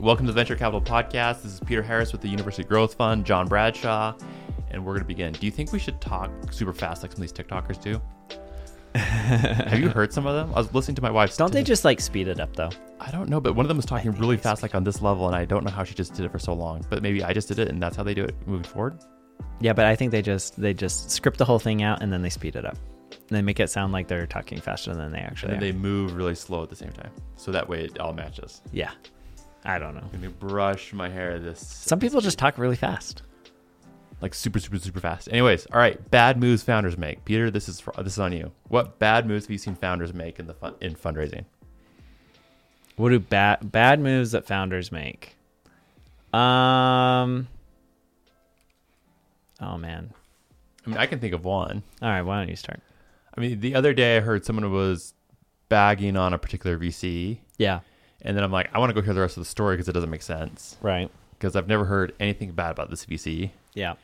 Welcome to the Venture Capital Podcast. This is Peter Harris with the University Growth Fund, Jon Bradshaw, and we're going to begin. Do you think we should talk super fast like some of these TikTokers do? Have you heard some of them? I was listening to my wife's. Don't they just like speed it up though? I don't know, but one of them was talking really fast, like on this level, and I don't know how she just did it for so long. But maybe I just did it, and that's how they do it moving forward. Yeah, but I think they just they just script the whole thing out and then they speed it up. And they make it sound like they're talking faster than they actually And they move really slow at the same time, so that way it all matches. yeah. I don't know. Let me brush my hair. This Some people just talk really fast. like super, super, super fast. Anyways, all right. Bad moves founders make. Peter, this is for, this is on you. What bad moves have you seen founders make in the fun, in fundraising? What do bad bad moves that founders make? Um Oh man. I mean, I can think of one. All right, why don't you start? I mean, the other day I heard someone was bagging on a particular VC, Yeah. And then I'm like, I want to go hear the rest of the story because it doesn't make sense Right. because I've never heard anything bad about this VC, Yeah.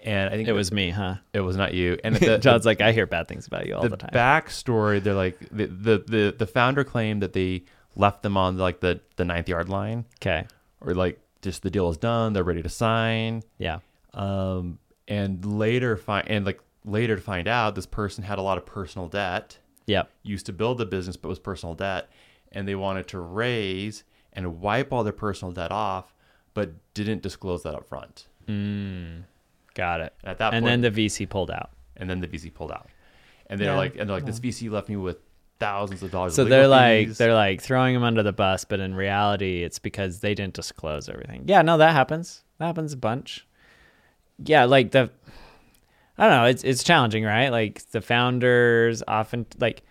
and I think It was me, huh? it was not you. And the, Jon's like, I hear bad things about you all the, the time. backstory, they're like the, the the the founder claimed that they left them on like the the ninth yard line, okay. or like just the deal is done, they're ready to sign. Yeah. um, and later find and like later to find out this person had a lot of personal debt Yep. used to build the business but was personal debt and they wanted to raise and wipe all their personal debt off but didn't disclose that up front Mm, got it. at that and point then the VC pulled out. and then the vc pulled out and they're Yeah. like and they're like this vc left me with thousands of dollars So of legal they're like fees. they're like throwing him under the bus, but in reality, it's because they didn't disclose everything. Yeah, no, that happens. That happens a bunch. Yeah, like the I don't know. It's it's challenging, right? Like the founders often like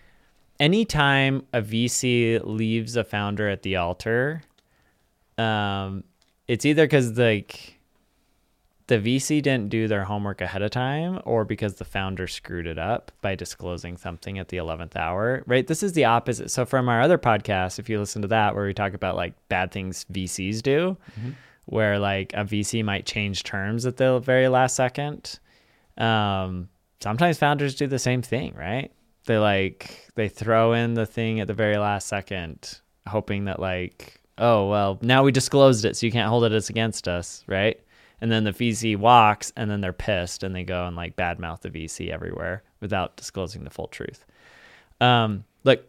anytime a VC leaves a founder at the altar, um, it's either because like the VC didn't do their homework ahead of time or because the founder screwed it up by disclosing something at the 11th hour, right? This is the opposite. So, from our other podcast, if you listen to that, where we talk about like bad things VCs do, where like a VC might change terms at the very last second, um, sometimes founders do the same thing, right? They like, they throw in the thing at the very last second, hoping that like, oh, well, now we disclosed it, so you can't hold it as against us, right? and then the VC walks, and then they're pissed, and they go and like badmouth the VC everywhere without disclosing the full truth. Um, look,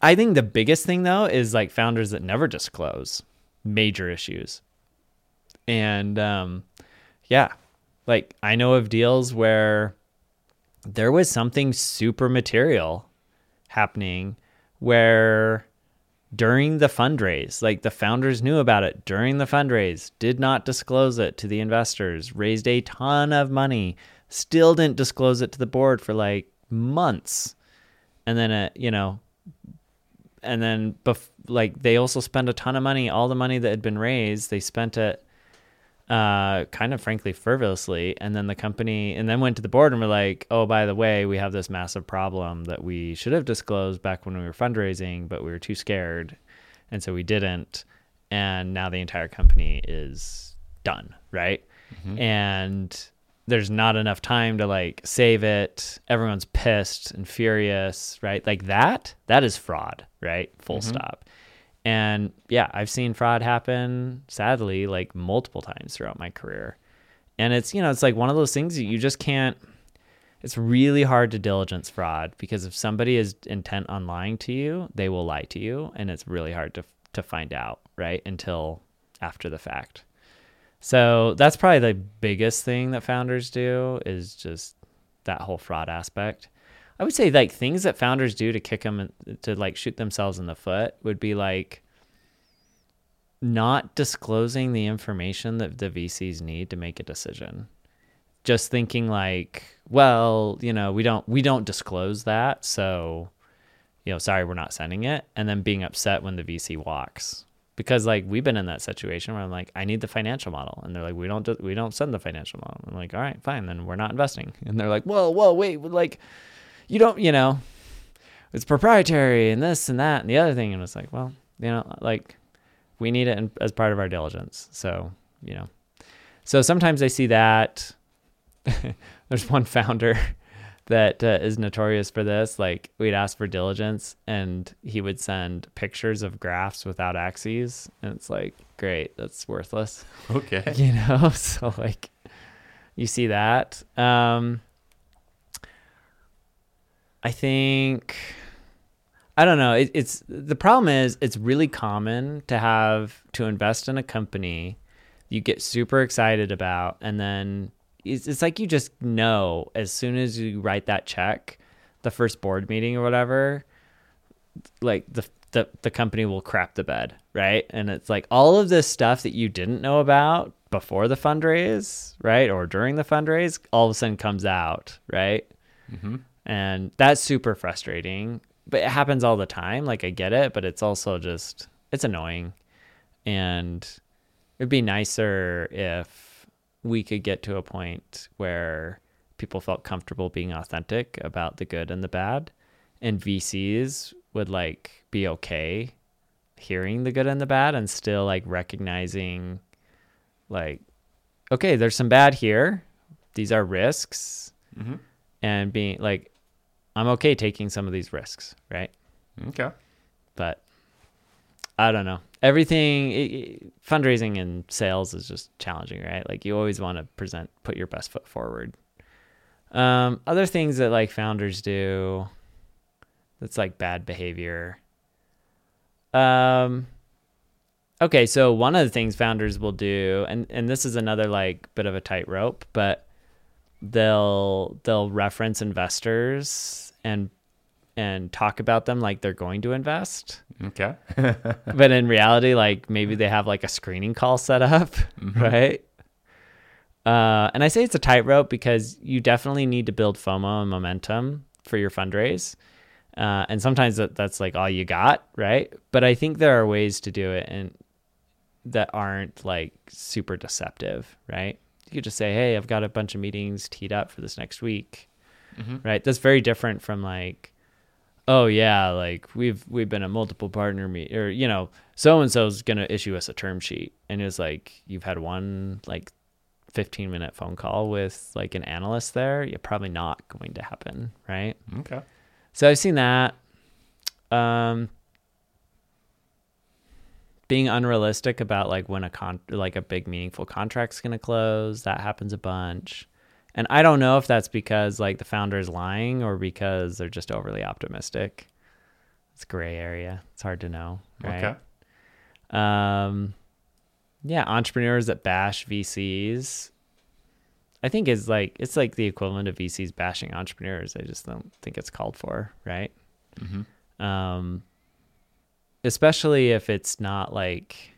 I think the biggest thing though is like founders that never disclose major issues, and um, yeah, like I know of deals where there was something super material happening where during the fundraise. Like the founders knew about it during the fundraise, did not disclose it to the investors, raised a ton of money, still didn't disclose it to the board for like months. And then, uh, you know, and then bef- like they also spent a ton of money, all the money that had been raised, they spent it uh, kind of frankly frivolously. And then the company, and then went to the board and were like, oh, by the way, we have this massive problem that we should have disclosed back when we were fundraising, but we were too scared. And so we didn't. And now the entire company is done, right? And there's not enough time to like save it. Everyone's pissed and furious, right? Like that, that is fraud, right? Full stop. And yeah, I've seen fraud happen sadly like multiple times throughout my career. And it's, you know, it's like one of those things that you just can't it's really hard to diligence fraud because if somebody is intent on lying to you, they will lie to you and it's really hard to to find out, right? Until after the fact. So that's probably the biggest thing that founders do is just that whole fraud aspect. I would say like things that founders do to kick them to like shoot themselves in the foot would be like not disclosing the information that the VCs need to make a decision. Just thinking like, well, you know, we don't we don't disclose that, so you know, sorry, we're not sending it, and then being upset when the VC walks because like we've been in that situation where I'm like, I need the financial model, and they're like, we don't do- we don't send the financial model. I'm like, all right, fine, then we're not investing, and they're like, whoa, whoa, wait, like, you don't, you know, it's proprietary and this and that and the other thing, and it's like, well, you know, like we need it in, as part of our diligence, so you know, so sometimes I see that. There's one founder that uh, is notorious for this. Like we'd ask for diligence, and he would send pictures of graphs without axes, and it's like, great, that's worthless. Okay. you know so like you see that um i think i don't know it, it's the problem is it's really common to have to invest in a company you get super excited about and then it's, it's like you just know as soon as you write that check the first board meeting or whatever like the the the company will crap the bed, right? And it's like all of this stuff that you didn't know about before the fundraise, right, or during the fundraise, all of a sudden comes out, right? Mm-hmm. And that's super frustrating. But it happens all the time. Like I get it, but it's also just it's annoying. And it'd be nicer if we could get to a point where people felt comfortable being authentic about the good and the bad and VCs would like be okay hearing the good and the bad and still like recognizing like okay there's some bad here these are risks Mm-hmm. and being like i'm okay taking some of these risks right? Okay. but i don't know. Everything it, it- fundraising and sales is just challenging right? Like you always want to present put your best foot forward. Um other things that like founders do that's like bad behavior. Um okay so one of the things founders will do and and this is another like bit of a tightrope but they'll they'll reference investors and and talk about them like they're going to invest. Okay. but in reality like maybe they have like a screening call set up right? Uh, and i say it's a tightrope because you definitely need to build fomo and momentum for your fundraise. Uh, and sometimes that, that's like all you got right? But i think there are ways to do it and that aren't like super deceptive right? You could just say hey i've got a bunch of meetings teed up for this next week Mhm. right that's very different from like oh yeah like we've we've been a multiple partner meet or you know so and so's gonna issue us a term sheet and it's like you've had one like 15 minute phone call with like an analyst there you're probably not going to happen right Okay. so I've seen that. Um, being unrealistic about like when a con like a big meaningful contract's gonna close, that happens a bunch. And I don't know if that's because like the founder is lying or because they're just overly optimistic. It's gray area. It's hard to know. Right. Okay. Um, yeah, entrepreneurs that bash VCs, I think is like it's like the equivalent of VCs bashing entrepreneurs. I just don't think it's called for, right? Mm-hmm. Um, especially if it's not like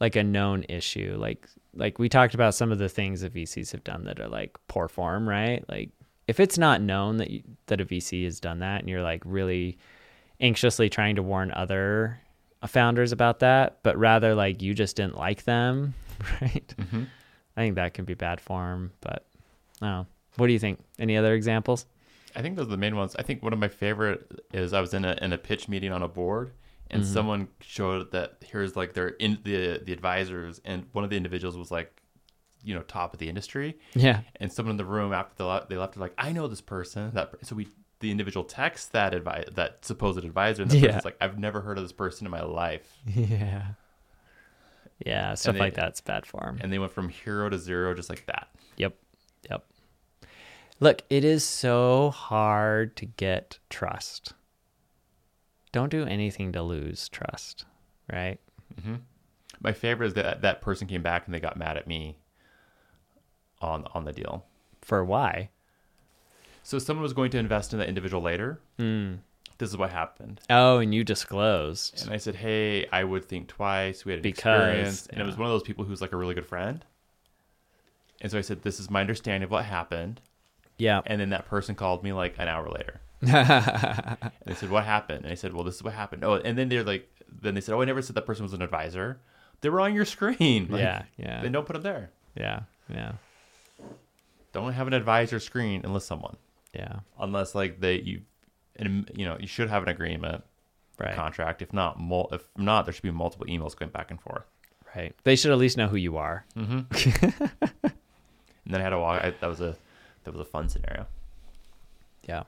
like a known issue. Like like we talked about some of the things that VCs have done that are like poor form, right? Like if it's not known that you, that a VC has done that, and you're like really anxiously trying to warn other founders about that, but rather like you just didn't like them, right? Mm-hmm. I think that can be bad form, but oh, what do you think? Any other examples? I think those are the main ones. I think one of my favorite is I was in a in a pitch meeting on a board, and Mhm. someone showed that here's like their in the the advisors, and one of the individuals was like, you know, top of the industry, Yeah. and someone in the room after they left, they left like, I know this person. That so we the individual texts that advice that supposed advisor, and the Yeah. person's like, I've never heard of this person in my life, Yeah. Yeah, stuff they- like that's bad form. and they went from hero to zero just like that. Yep. Yep. Look, it is so hard to get trust. Don't do anything to lose trust, right? hmm My favorite is that that person came back and they got mad at me on on the deal. For why? So someone was going to invest in that individual later. Mm. This is what happened. Oh, and you disclosed. And I said, "Hey, I would think twice. We had an Because, experience." And it was one of those people who's like a really good friend. And so I said, "This is my understanding of what happened." Yeah. And then that person called me like an hour later. And they said, "What happened?" And I said, "Well, this is what happened." Oh, and then they're like, then they said, "Oh, I never said that person was an advisor. They were on your screen." Like, yeah. Yeah. Then don't put them there. Yeah. Yeah. Don't have an advisor screen unless someone, Yeah. unless like they you, and you know, you should have an agreement Right. contract. If not, mul- if not, there should be multiple emails going back and forth. Right. They should at least know who you are. Mm-hmm. and then I had to walk. I, that was a that was a fun scenario. Yeah.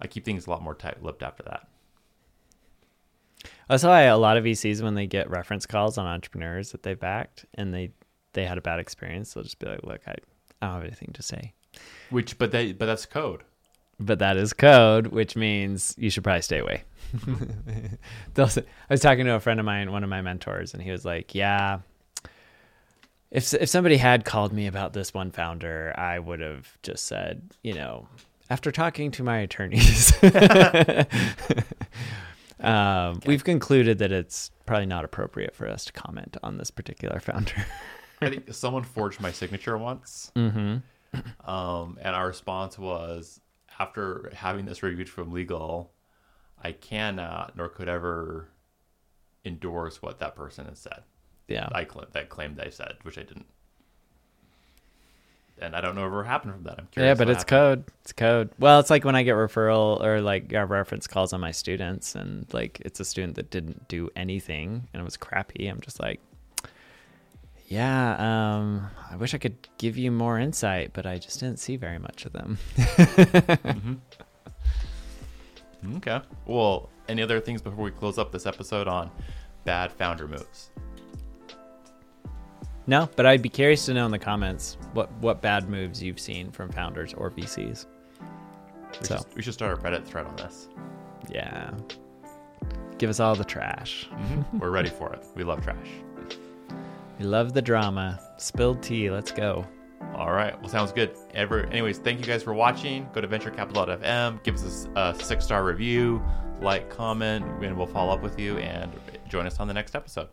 I keep things a lot more tight-lipped after that. That's why a lot of VCs, when they get reference calls on entrepreneurs that they backed and they they had a bad experience, they'll just be like, "Look, I, I don't have anything to say." Which, but they, but that's code. But that is code, which means you should probably stay away. They'll say- I was talking to a friend of mine, one of my mentors, and he was like, "Yeah, if if somebody had called me about this one founder, I would have just said, you know, after talking to my attorneys, um, we've concluded that it's probably not appropriate for us to comment on this particular founder." I think someone forged my signature once, mm-hmm. um, and our response was, after having this reviewed from legal, I cannot nor could ever endorse what that person has said. Yeah. I cl- that claim they said, which I didn't. And I don't know what happened from that. I'm curious. Yeah, but it's happened. code. It's code. Well, it's like when I get referral or like uh, reference calls on my students, and like it's a student that didn't do anything and it was crappy. I'm just like, yeah, um, I wish I could give you more insight, but I just didn't see very much of them. Okay. Well, any other things before we close up this episode on bad founder moves? No, but I'd be curious to know in the comments what what bad moves you've seen from founders or VCs. We, So. should, we should start a Reddit thread on this. Yeah, give us all the trash. Mm-hmm. We're ready for it. We love trash. We love the drama. Spilled tea. Let's go. All right. Well, sounds good. Ever, anyways, thank you guys for watching. Go to venturecapital.fm, give us a six star review, like, comment, and we'll follow up with you and join us on the next episode.